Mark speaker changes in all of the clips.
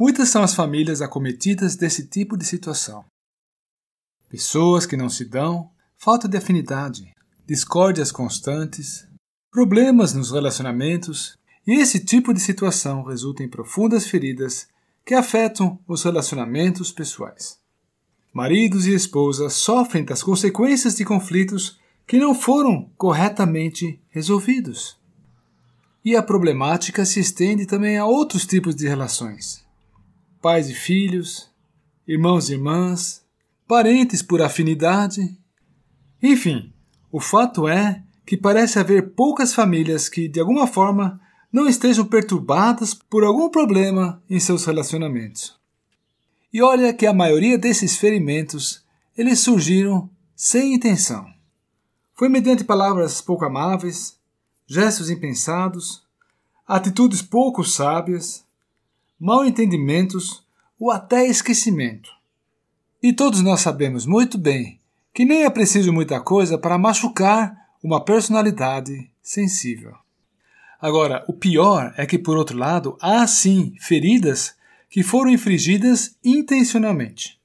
Speaker 1: Muitas são as famílias acometidas desse tipo de situação. Pessoas que não se dão, falta de afinidade, discórdias constantes, problemas nos relacionamentos, e esse tipo de situação resulta em profundas feridas que afetam os relacionamentos pessoais. Maridos e esposas sofrem das consequências de conflitos que não foram corretamente resolvidos. E a problemática se estende também a outros tipos de relações: pais e filhos, irmãos e irmãs, parentes por afinidade. Enfim, o fato é que parece haver poucas famílias que, de alguma forma, não estejam perturbadas por algum problema em seus relacionamentos. E olha que a maioria desses ferimentos eles surgiram sem intenção. Foi mediante palavras pouco amáveis, gestos impensados, atitudes pouco sábias, mal entendimentos ou até esquecimento. E todos nós sabemos muito bem que nem é preciso muita coisa para machucar uma personalidade sensível. Agora, o pior é que, por outro lado, há sim feridas que foram infligidas intencionalmente.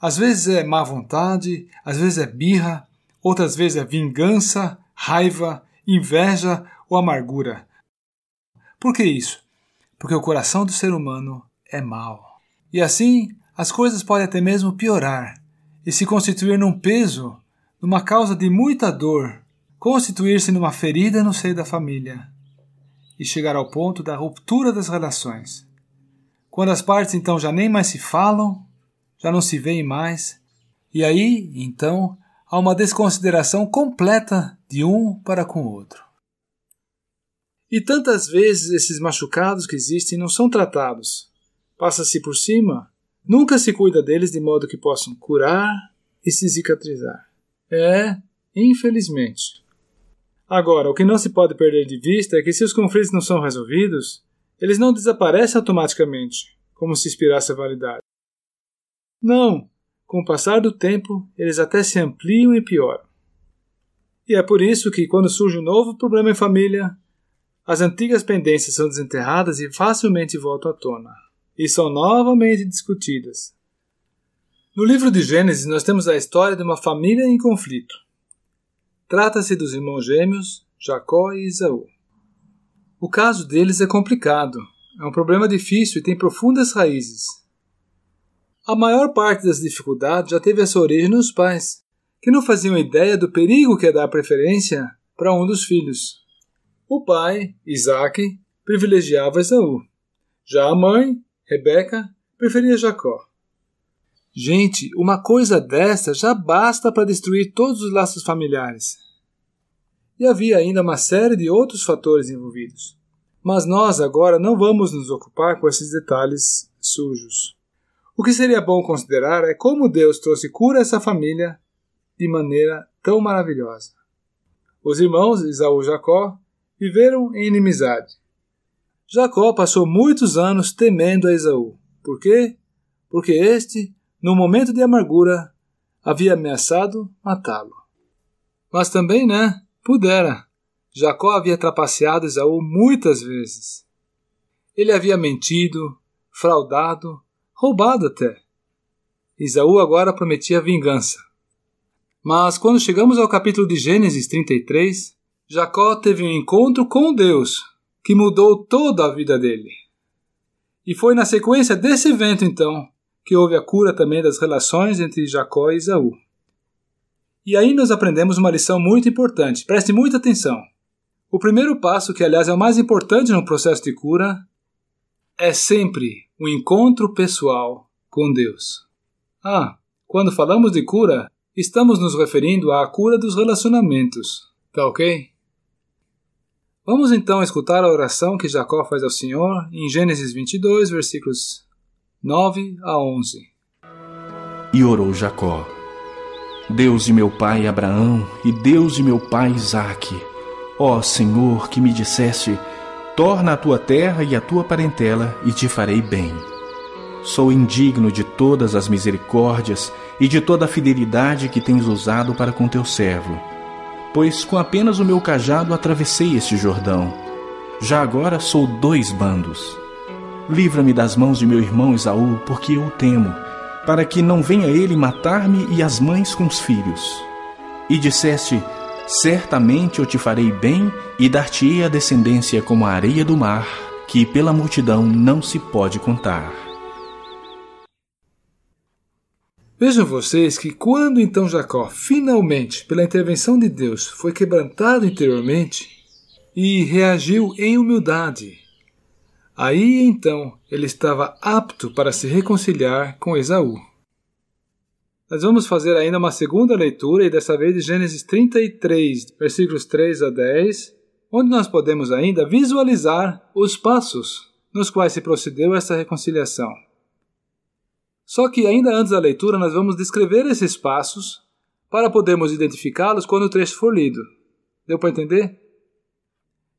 Speaker 1: Às vezes é má vontade, às vezes é birra, outras vezes é vingança, raiva, inveja ou amargura. Por que isso? Porque o coração do ser humano é mau. E assim, as coisas podem até mesmo piorar e se constituir num peso, numa causa de muita dor, constituir-se numa ferida no seio da família e chegar ao ponto da ruptura das relações. Quando as partes então já nem mais se falam, já não se veem mais, e aí, então, há uma desconsideração completa de um para com o outro. E tantas vezes esses machucados que existem não são tratados. Passa-se por cima, nunca se cuida deles de modo que possam curar e se cicatrizar. É, infelizmente. Agora, o que não se pode perder de vista é que se os conflitos não são resolvidos, eles não desaparecem automaticamente, como se inspirasse a validade. Não, com o passar do tempo, eles até se ampliam e pioram. E é por isso que, quando surge um novo problema em família, as antigas pendências são desenterradas e facilmente voltam à tona, e são novamente discutidas. No livro de Gênesis, nós temos a história de uma família em conflito. Trata-se dos irmãos gêmeos Jacó e Isaú. O caso deles é complicado, é um problema difícil e tem profundas raízes. A maior parte das dificuldades já teve a sua origem nos pais, que não faziam ideia do perigo que é dar preferência para um dos filhos. O pai, Isaac, privilegiava Esaú. Já a mãe, Rebeca, preferia Jacó. Gente, uma coisa dessa já basta para destruir todos os laços familiares. E havia ainda uma série de outros fatores envolvidos. Mas nós agora não vamos nos ocupar com esses detalhes sujos. O que seria bom considerar é como Deus trouxe cura a essa família de maneira tão maravilhosa. Os irmãos Isaú e Jacó viveram em inimizade. Jacó passou muitos anos temendo a Esaú. Por quê? Porque este no momento de amargura, havia ameaçado matá-lo. Mas também, né, pudera. Jacó havia trapaceado Esaú muitas vezes. Ele havia mentido, fraudado, roubado até. Esaú agora prometia vingança. Mas quando chegamos ao capítulo de Gênesis 33, Jacó teve um encontro com Deus que mudou toda a vida dele. E foi na sequência desse evento, então, que houve a cura também das relações entre Jacó e Esaú. E aí nós aprendemos uma lição muito importante. Preste muita atenção. O primeiro passo, que aliás é o mais importante no processo de cura, é sempre o encontro pessoal com Deus. Ah, quando falamos de cura, estamos nos referindo à cura dos relacionamentos. Tá ok? Vamos então escutar a oração que Jacó faz ao Senhor em Gênesis 22, versículos 9 a 11.
Speaker 2: E orou Jacó: Deus de meu pai Abraão e Deus de meu pai Isaque, ó Senhor, que me disseste: Torna a tua terra e a tua parentela, e te farei bem. Sou indigno de todas as misericórdias e de toda a fidelidade que tens usado para com teu servo, pois com apenas o meu cajado atravessei este Jordão. Já agora sou dois bandos Livra-me das mãos de meu irmão Esaú, porque eu o temo, para que não venha ele matar-me e as mães com os filhos. E disseste: Certamente eu te farei bem e dar-te-ei a descendência como a areia do mar, que pela multidão não se pode contar.
Speaker 1: Vejam vocês que quando então Jacó, finalmente, pela intervenção de Deus, foi quebrantado interiormente e reagiu em humildade, aí então ele estava apto para se reconciliar com Esaú. Nós vamos fazer ainda uma segunda leitura, e dessa vez de Gênesis 33, versículos 3 a 10, onde nós podemos ainda visualizar os passos nos quais se procedeu essa reconciliação. Só que ainda antes da leitura nós vamos descrever esses passos para podermos identificá-los quando o trecho for lido. Deu para entender?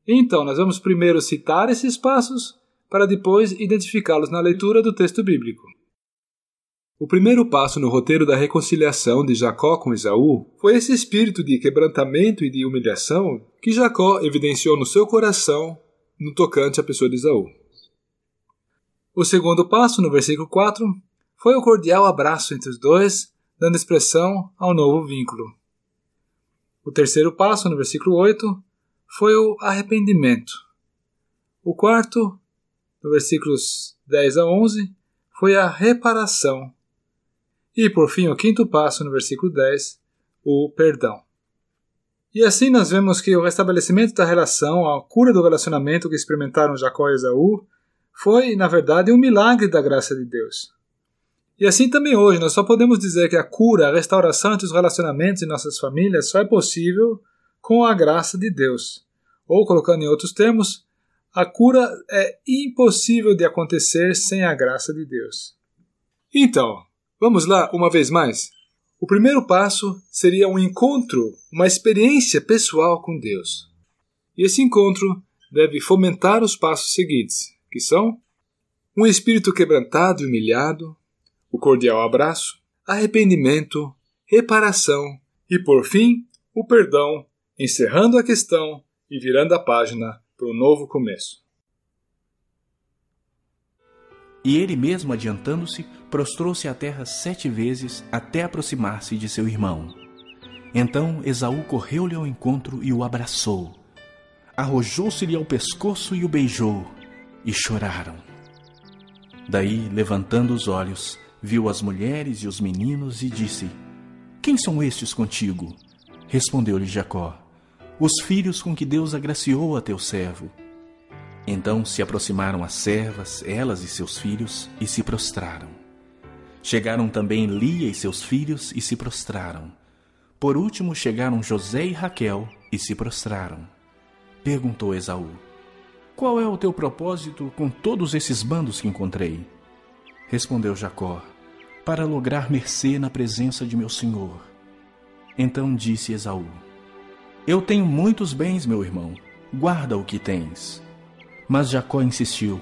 Speaker 1: Então, nós vamos primeiro citar esses passos para depois identificá-los na leitura do texto bíblico. O primeiro passo no roteiro da reconciliação de Jacó com Esaú foi esse espírito de quebrantamento e de humilhação que Jacó evidenciou no seu coração no tocante à pessoa de Esaú. O segundo passo, no versículo 4, foi o cordial abraço entre os dois, dando expressão ao novo vínculo. O terceiro passo, no versículo 8, foi o arrependimento. O quarto, no versículos 10 a 11, foi a reparação. E, por fim, o quinto passo, no versículo 10, o perdão. E assim nós vemos que o restabelecimento da relação, a cura do relacionamento que experimentaram Jacó e Esaú, foi, na verdade, um milagre da graça de Deus. E assim também hoje, nós só podemos dizer que a cura, a restauração entre os relacionamentos em nossas famílias só é possível com a graça de Deus. Ou, colocando em outros termos, a cura é impossível de acontecer sem a graça de Deus. Então, vamos lá uma vez mais? O primeiro passo seria um encontro, uma experiência pessoal com Deus. E esse encontro deve fomentar os passos seguintes, que são um espírito quebrantado e humilhado, o cordial abraço, arrependimento, reparação e, por fim, o perdão, encerrando a questão e virando a página para um novo começo.
Speaker 2: E ele mesmo, adiantando-se, prostrou-se à terra sete vezes até aproximar-se de seu irmão. Então Esaú correu-lhe ao encontro e o abraçou. Arrojou-se-lhe ao pescoço e o beijou, e choraram. Daí, levantando os olhos, viu as mulheres e os meninos e disse: Quem são estes contigo? Respondeu-lhe Jacó: Os filhos com que Deus agraciou a teu servo. Então se aproximaram as servas, elas e seus filhos, e se prostraram. Chegaram também Lia e seus filhos e se prostraram. Por último chegaram José e Raquel e se prostraram. Perguntou Esaú: Qual é o teu propósito com todos esses bandos que encontrei? Respondeu Jacó: para lograr mercê na presença de meu senhor. Então disse Esaú: Eu tenho muitos bens, meu irmão, guarda o que tens. Mas Jacó insistiu: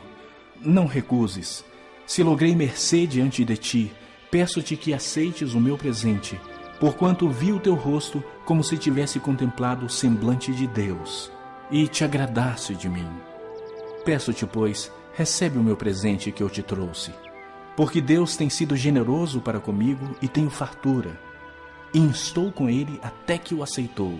Speaker 2: Não recuses. Se logrei mercê diante de ti, peço-te que aceites o meu presente, porquanto vi o teu rosto como se tivesse contemplado o semblante de Deus, e te agradasse de mim. Peço-te, pois, recebe o meu presente que eu te trouxe porque Deus tem sido generoso para comigo e tenho fartura. E instou com ele até que o aceitou.